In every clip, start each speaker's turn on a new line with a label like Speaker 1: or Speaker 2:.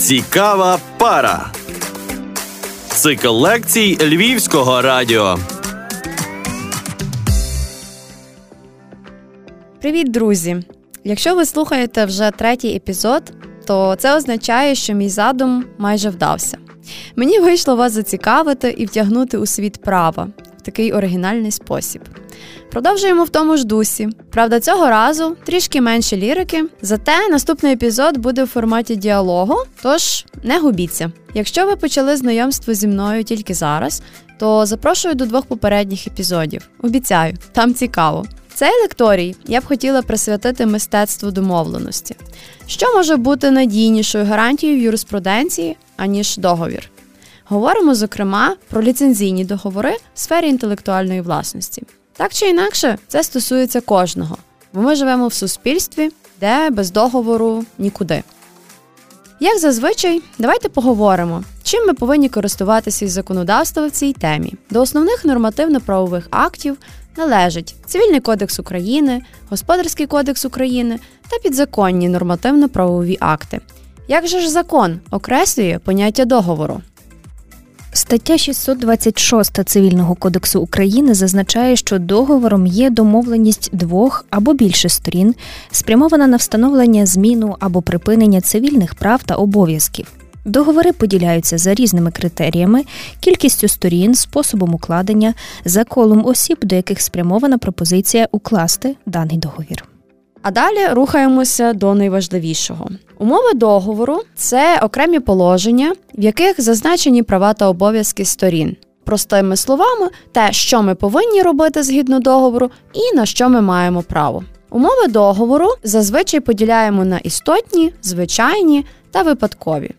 Speaker 1: Цікава пара. Цикл лекцій Львівського радіо.
Speaker 2: Привіт, друзі! Якщо ви слухаєте вже третій епізод, то це означає, що мій задум майже вдався. Мені вийшло вас зацікавити і втягнути у світ права в такий оригінальний спосіб. Продовжуємо в тому ж дусі. Правда, цього разу трішки менше лірики. Зате наступний епізод буде в форматі діалогу, тож не губіться. Якщо ви почали знайомство зі мною тільки зараз, то запрошую до двох попередніх епізодів. Обіцяю, там цікаво. Цей лекторій я б хотіла присвятити мистецтву домовленості, що може бути надійнішою гарантією в юриспруденції, аніж договір. Говоримо, зокрема, про ліцензійні договори в сфері інтелектуальної власності. Так чи інакше, це стосується кожного, бо ми живемо в суспільстві, де без договору нікуди. Як зазвичай, давайте поговоримо, чим ми повинні користуватися із законодавства в цій темі. До основних нормативно-правових актів належать Цивільний кодекс України, Господарський кодекс України та підзаконні нормативно-правові акти. Як же ж закон окреслює поняття договору?
Speaker 3: Стаття 626 Цивільного кодексу України зазначає, що договором є домовленість двох або більше сторін, спрямована на встановлення зміну або припинення цивільних прав та обов'язків. Договори поділяються за різними критеріями, кількістю сторін, способом укладення, за колом осіб, до яких спрямована пропозиція укласти даний договір.
Speaker 2: А далі рухаємося до найважливішого. Умови договору це окремі положення, в яких зазначені права та обов'язки сторін. Простими словами, те, що ми повинні робити згідно договору, і на що ми маємо право. Умови договору зазвичай поділяємо на істотні, звичайні та випадкові.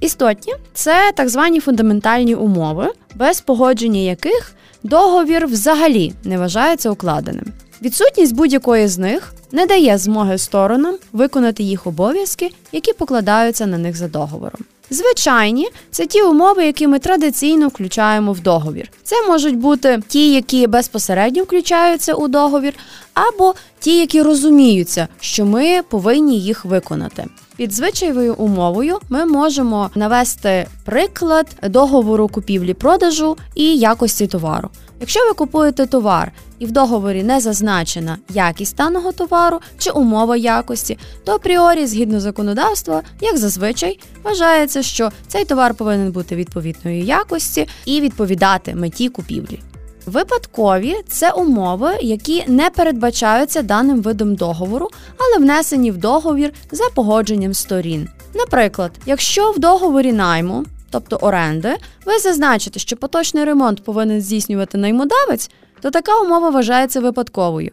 Speaker 2: Істотні це так звані фундаментальні умови, без погодження яких договір взагалі не вважається укладеним. Відсутність будь-якої з них не дає змоги сторонам виконати їх обов'язки, які покладаються на них за договором. Звичайні це ті умови, які ми традиційно включаємо в договір. Це можуть бути ті, які безпосередньо включаються у договір, або ті, які розуміються, що ми повинні їх виконати. Під звичайною умовою ми можемо навести приклад договору купівлі-продажу і якості товару. Якщо ви купуєте товар і в договорі не зазначена якість даного товару чи умова якості, то апріорі, згідно законодавства, як зазвичай, вважається, що цей товар повинен бути відповідної якості і відповідати меті купівлі. Випадкові це умови, які не передбачаються даним видом договору, але внесені в договір за погодженням сторін. Наприклад, якщо в договорі найму, тобто оренди, ви зазначите, що поточний ремонт повинен здійснювати наймодавець, то така умова вважається випадковою,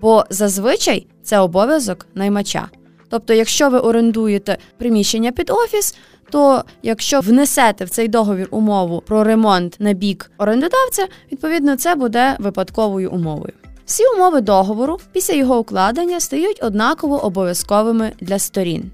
Speaker 2: бо зазвичай це обов'язок наймача. Тобто, якщо ви орендуєте приміщення під офіс, то якщо внесете в цей договір умову про ремонт на бік орендодавця, відповідно це буде випадковою умовою. Всі умови договору після його укладення стають однаково обов'язковими для сторін.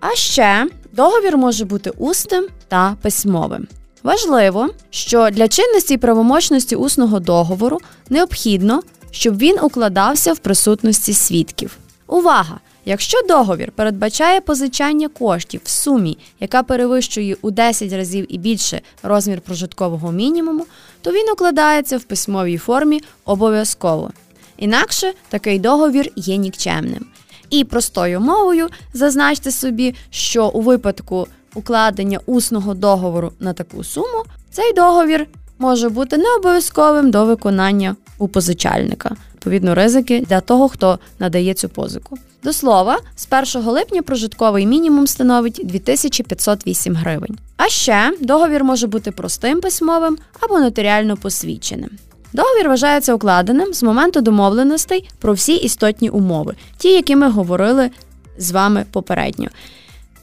Speaker 2: А ще договір може бути усним та письмовим. Важливо, що для чинності і правомочності усного договору необхідно, щоб він укладався в присутності свідків. Увага! Якщо договір передбачає позичання коштів в сумі, яка перевищує у 10 разів і більше розмір прожиткового мінімуму, то він укладається в письмовій формі обов'язково. Інакше такий договір є нікчемним. І простою мовою зазначте собі, що у випадку укладення усного договору на таку суму цей договір може бути не обов'язковим до виконання у позичальника. Відповідно, ризики для того, хто надає цю позику. До слова, з 1 липня прожитковий мінімум становить 2508 гривень. А ще договір може бути простим письмовим або нотаріально посвідченим. Договір вважається укладеним з моменту домовленостей про всі істотні умови, ті, які ми говорили з вами попередньо.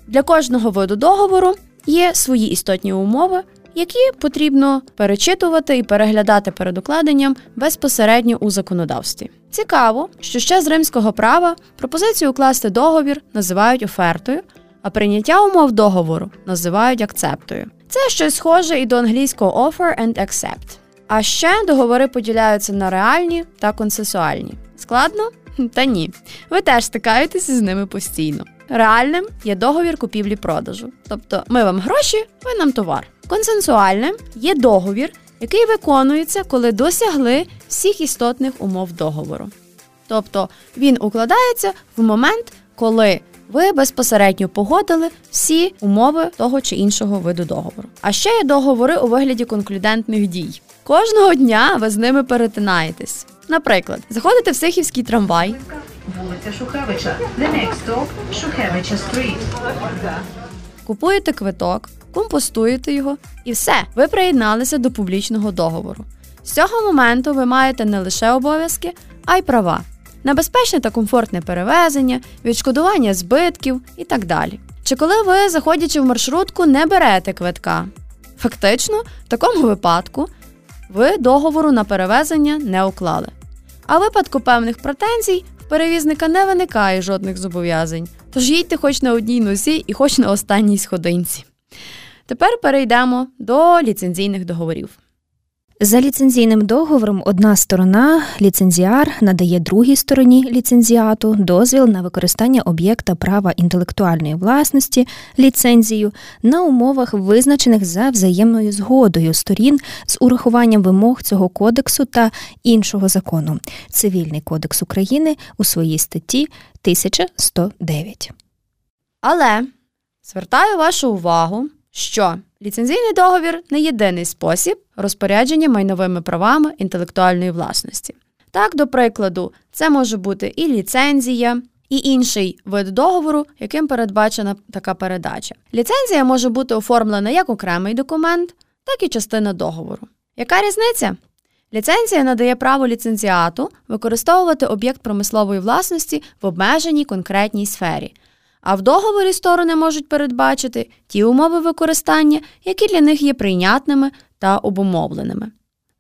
Speaker 2: Для кожного виду договору є свої істотні умови, які потрібно перечитувати і переглядати перед укладенням безпосередньо у законодавстві. Цікаво, що ще з римського права пропозицію укласти договір називають офертою, а прийняття умов договору називають акцептою. Це щось схоже і до англійського offer and accept. А ще договори поділяються на реальні та консесуальні. Складно? Та ні. Ви теж стикаєтеся з ними постійно. Реальним є договір купівлі-продажу. Тобто ми вам гроші, ви нам товар. Консенсуальним є договір, який виконується, коли досягли всіх істотних умов договору. Тобто він укладається в момент, коли ви безпосередньо погодили всі умови того чи іншого виду договору. А ще є договори у вигляді конклюдентних дій. Кожного дня ви з ними перетинаєтесь. Наприклад, заходите в Сихівський трамвай.
Speaker 4: Вулиця Шухевича. The next stop – Шухевича Street.
Speaker 2: Купуєте квиток, компостуєте його, і все, ви приєдналися до публічного договору. З цього моменту ви маєте не лише обов'язки, а й права на безпечне та комфортне перевезення, відшкодування збитків і так далі. Чи коли ви, заходячи в маршрутку, не берете квитка? Фактично, в такому випадку ви договору на перевезення не уклали. А в випадку певних претензій перевізника не виникає жодних зобов'язань, тож їдьте хоч на одній носі і хоч на останній сходинці. Тепер перейдемо до ліцензійних договорів.
Speaker 3: За ліцензійним договором одна сторона, ліцензіар, надає другій стороні ліцензіату дозвіл на використання об'єкта права інтелектуальної власності ліцензію на умовах, визначених за взаємною згодою сторін з урахуванням вимог цього кодексу та іншого закону. Цивільний кодекс України у своїй статті 1109.
Speaker 2: Але звертаю вашу увагу, що ліцензійний договір не єдиний спосіб розпорядження майновими правами інтелектуальної власності. Так, до прикладу, це може бути і ліцензія, і інший вид договору, яким передбачена така передача. Ліцензія може бути оформлена як окремий документ, так і частина договору. Яка різниця? Ліцензія надає право ліцензіату використовувати об'єкт промислової власності в обмеженій конкретній сфері, а в договорі сторони можуть передбачити ті умови використання, які для них є прийнятними та обумовленими.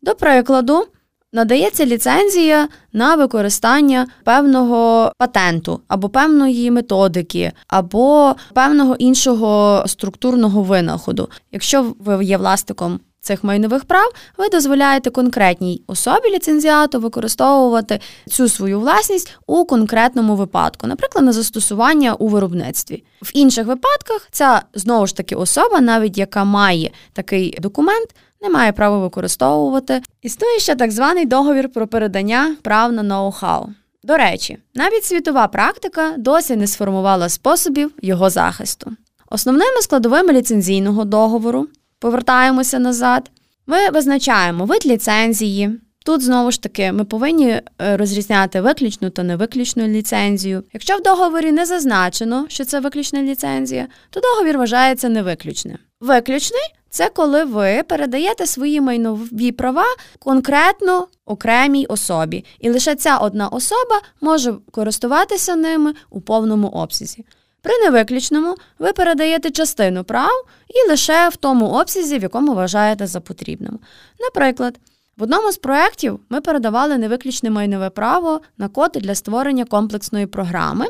Speaker 2: До прикладу, надається ліцензія на використання певного патенту або певної методики, або певного іншого структурного винаходу. Якщо ви є власником цих майнових прав, ви дозволяєте конкретній особі ліцензіату використовувати цю свою власність у конкретному випадку, наприклад, на застосування у виробництві. В інших випадках ця знову ж таки особа, навіть яка має такий документ, не має права використовувати. Існує ще так званий договір про передання прав на ноу-хау. До речі, навіть світова практика досі не сформувала способів його захисту. Основними складовими ліцензійного договору повертаємося назад. Ми визначаємо вид ліцензії. Тут знову ж таки ми повинні е, розрізняти виключну та невиключну ліцензію. Якщо в договорі не зазначено, що це виключна ліцензія, то договір вважається невиключним. Виключний це коли ви передаєте свої майнові права конкретно окремій особі, і лише ця одна особа може користуватися ними у повному обсязі. При невиключному ви передаєте частину прав і лише в тому обсязі, в якому вважаєте за потрібним. Наприклад, в одному з проєктів ми передавали невиключне майнове право на код для створення комплексної програми,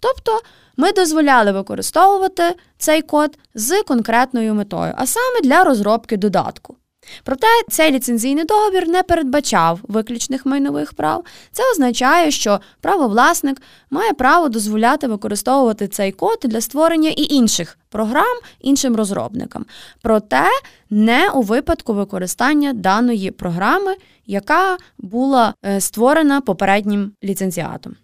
Speaker 2: тобто ми дозволяли використовувати цей код з конкретною метою, а саме для розробки додатку. Проте цей ліцензійний договір не передбачав виключних майнових прав. Це означає, що правовласник має право дозволяти використовувати цей код для створення і інших програм іншим розробникам. Проте не у випадку використання даної програми, яка була е, створена попереднім ліцензіатом.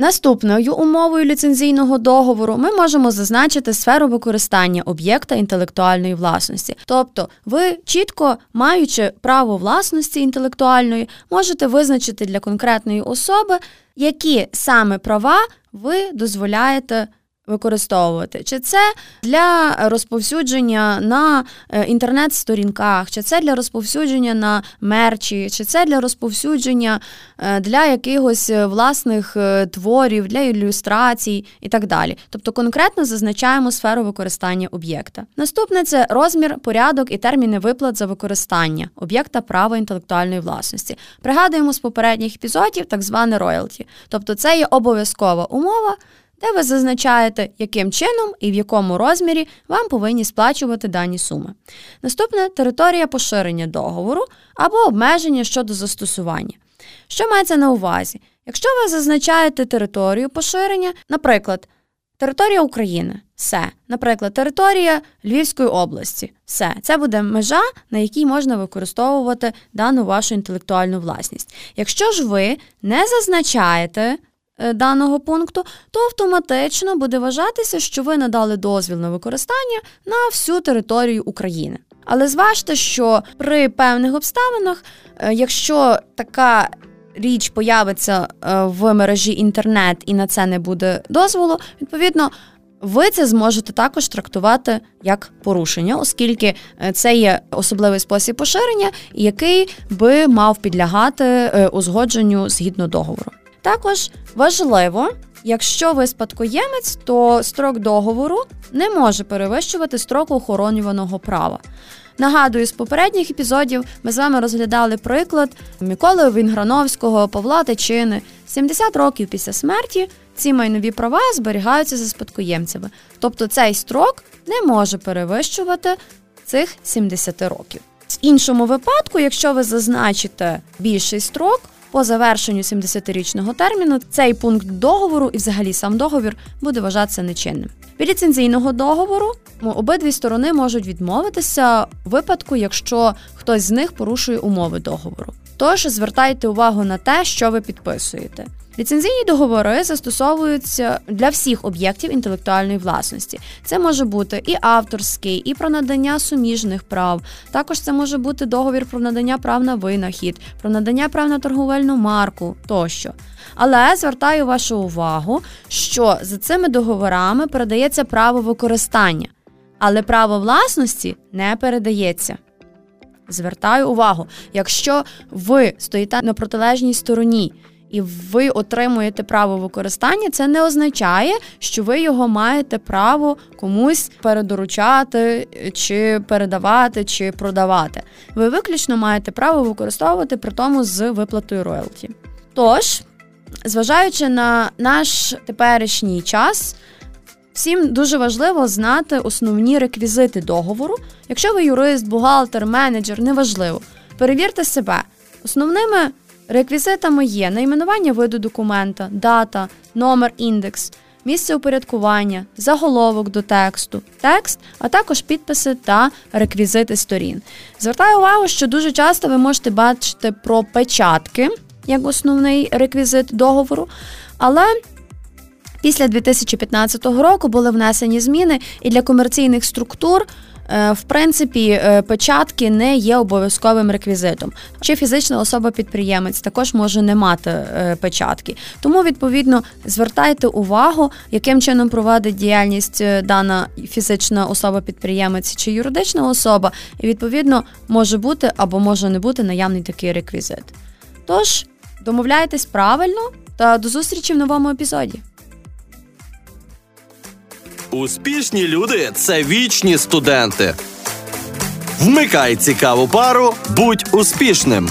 Speaker 2: Наступною умовою ліцензійного договору ми можемо зазначити сферу використання об'єкта інтелектуальної власності. Тобто, ви чітко маючи право власності інтелектуальної, можете визначити для конкретної особи, які саме права ви дозволяєте використовувати. Чи це для розповсюдження на е, інтернет-сторінках, чи це для розповсюдження на мерчі, чи це для розповсюдження е, для якихось е, власних творів, для ілюстрацій і так далі. Тобто конкретно зазначаємо сферу використання об'єкта. Наступне це розмір, порядок і терміни виплат за використання об'єкта права інтелектуальної власності. Пригадуємо з попередніх епізодів так зване роялті. Тобто це є обов'язкова умова де ви зазначаєте, яким чином і в якому розмірі вам повинні сплачувати дані суми. Наступне територія поширення договору або обмеження щодо застосування. Що мається на увазі? Якщо ви зазначаєте територію поширення, наприклад, Територія України все. Наприклад, територія Львівської області. Все. Це буде межа, на якій можна використовувати дану вашу інтелектуальну власність. Якщо ж ви не зазначаєте даного пункту, то автоматично буде вважатися, що ви надали дозвіл на використання на всю територію України. Але зважте, що при певних обставинах, е, якщо така річ появиться е, в мережі інтернет і на це не буде дозволу, відповідно. Ви це зможете також трактувати як порушення, оскільки е, це є особливий спосіб поширення, який би мав підлягати е, узгодженню згідно договору. Також важливо, якщо ви спадкоємець, то строк договору не може перевищувати строку охоронюваного права. Нагадую, з попередніх епізодів ми з вами розглядали приклад Миколи Вінграновського, Павла Тичини. 70 років після смерті ці майнові права зберігаються за спадкоємцями. Тобто цей строк не може перевищувати цих 70 років. В іншому випадку, якщо ви зазначите більший строк, по завершенню 70-річного терміну цей пункт договору і взагалі сам договір буде вважатися нечинним. Від ліцензійного договору обидві сторони можуть відмовитися в випадку, якщо хтось з них порушує умови договору. Тож звертайте увагу на те, що ви підписуєте. Ліцензійні договори застосовуються для всіх об'єктів інтелектуальної власності. Це може бути і авторський, і про надання суміжних прав. Також це може бути договір про надання прав на винахід, про надання прав на торговельну марку тощо. Але звертаю вашу увагу, що за цими договорами передається право використання, але право власності не передається. Звертаю увагу, якщо ви стоїте на протилежній стороні і ви отримуєте право використання, це не означає, що ви його маєте право комусь передоручати, чи передавати, чи продавати. Ви виключно маєте право використовувати при тому з виплатою роялті. Тож, зважаючи на наш теперішній час. Всім дуже важливо знати основні реквізити договору. Якщо ви юрист, бухгалтер, менеджер, неважливо. Перевірте себе. Основними Реквізитами є найменування виду документа, дата, номер індекс, місце упорядкування, заголовок до тексту, текст, а також підписи та реквізити сторін. Звертаю увагу, що дуже часто ви можете бачити про печатки як основний реквізит договору, але після 2015 року були внесені зміни і для комерційних структур. Е, в принципі, е, печатки не є обов'язковим реквізитом. Чи фізична особа-підприємець також може не мати е, печатки. Тому, відповідно, звертайте увагу, яким чином проводить діяльність дана фізична особа-підприємець чи юридична особа, і відповідно може бути або може не бути наявний такий реквізит. Тож, домовляйтесь правильно та до зустрічі в новому епізоді.
Speaker 1: Успішні люди це вічні студенти. Вмикай цікаву пару, будь успішним.